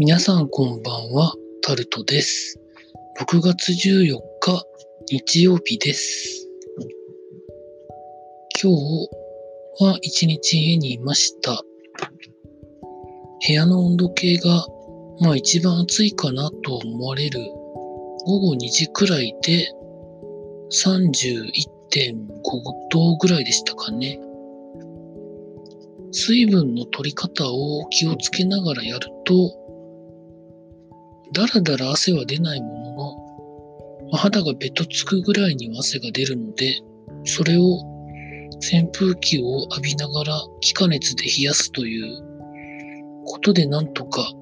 皆さんこんばんは、タルトです。6月14日、日曜日です。今日は一日家にいました。部屋の温度計が、まあ一番暑いかなと思われる午後2時くらいで31.5度ぐらいでしたかね。水分の取り方を気をつけながらやると、だらだら汗は出ないものの、まあ肌がベトつくぐらいには汗が出るので、それを扇風機を浴びながら気化熱で冷やすということでなんとか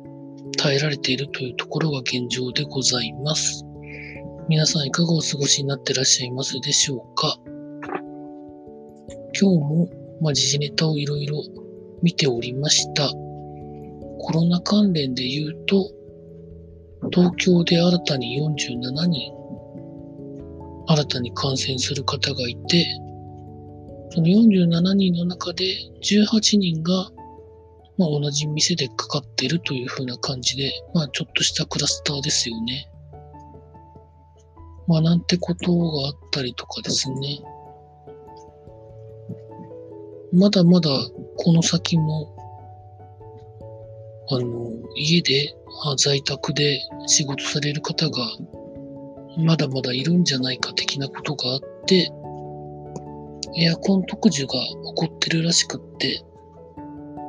耐えられているというところが現状でございます。皆さんいかがお過ごしになってらっしゃいますでしょうか？今日も、まあ、時事ネタをいろいろ見ておりました。コロナ関連で言うと、東京で新たに47人、新たに感染する方がいて、その47人の中で18人が、まあ、同じ店でかかってるという風な感じで、まあ、ちょっとしたクラスターですよね。まあ、なんてことがあったりとかですね。まだまだこの先も、あの、家で、在宅で仕事される方が、まだまだいるんじゃないか的なことがあって、エアコン特需が起こってるらしくって、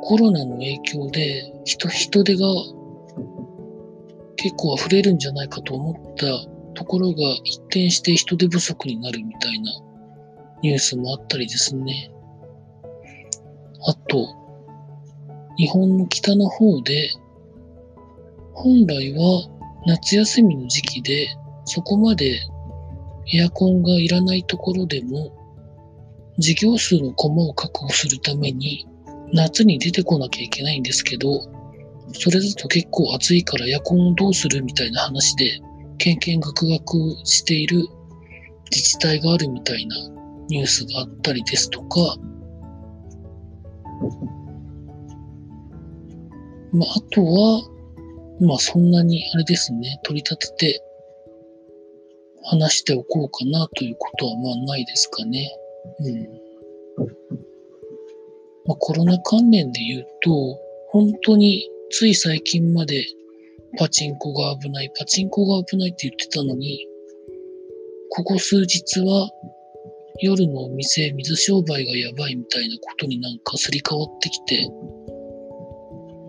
コロナの影響で人、人手が結構溢れるんじゃないかと思ったところが一転して人手不足になるみたいなニュースもあったりですね。あと、日本の北の方で、本来は夏休みの時期でそこまでエアコンがいらないところでも、事業数のコマを確保するために夏に出てこなきゃいけないんですけど、それだと結構暑いからエアコンをどうするみたいな話で、けんけんがくがくしている自治体があるみたいなニュースがあったりですとか、まあ、あとは、まあそんなにあれですね、取り立てて話しておこうかなということはまあないですかね。うん。まあコロナ関連で言うと、本当につい最近までパチンコが危ない、パチンコが危ないって言ってたのに、ここ数日は夜のお店、水商売がやばいみたいなことになんかすり替わってきて、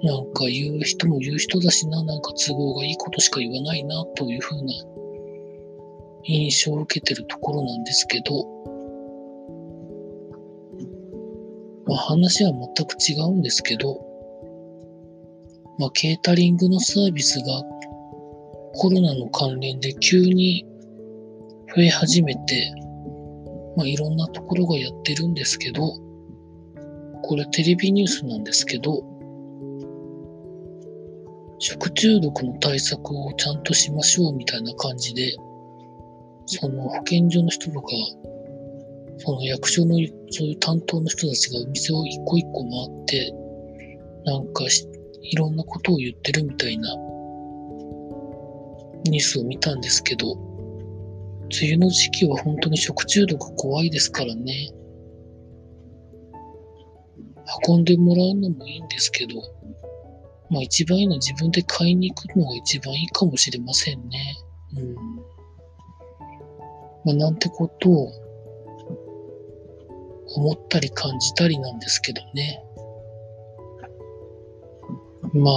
なんか言う人も言う人だしな、なんか都合がいいことしか言わないな、というふうな印象を受けてるところなんですけど、まあ話は全く違うんですけど、まあケータリングのサービスがコロナの関連で急に増え始めて、まあいろんなところがやってるんですけど、これテレビニュースなんですけど、食中毒の対策をちゃんとしましょうみたいな感じで、その保健所の人とか、その役所のそういう担当の人たちがお店を一個一個回って、なんかしいろんなことを言ってるみたいなニュースを見たんですけど、梅雨の時期は本当に食中毒怖いですからね。運んでもらうのもいいんですけど、まあ一番いいのは自分で買いに行くのが一番いいかもしれませんね。うん。まあなんてことを思ったり感じたりなんですけどね。まあ、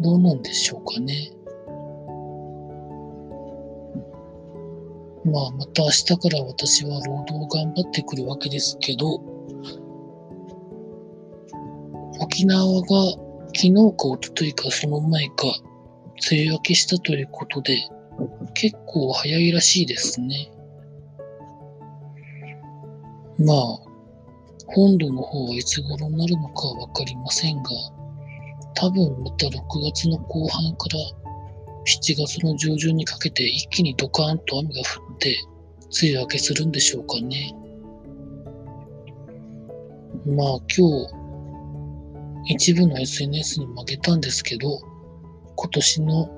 どうなんでしょうかね。まあ、また明日から私は労働を頑張ってくるわけですけど、沖縄が昨日か一昨日かその前か、梅雨明けしたということで、結構早いらしいですね。まあ、本土の方はいつ頃になるのかはわかりませんが、多分また6月の後半から7月の上旬にかけて一気にドカーンと雨が降って、梅雨明けするんでしょうかね。まあ今日、一部の SNS にもあげたんですけど、今年の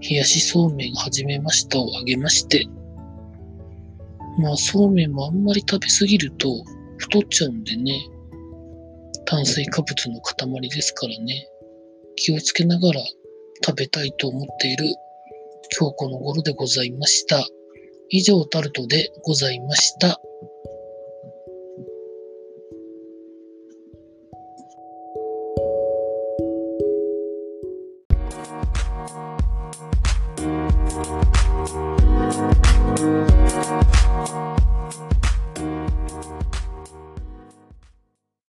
冷やしそうめん始めましたをあげまして、まあそうめんもあんまり食べすぎると太っちゃうんでね、炭水化物の塊ですからね、気をつけながら食べたいと思っている今日この頃でございました。以上タルトでございました。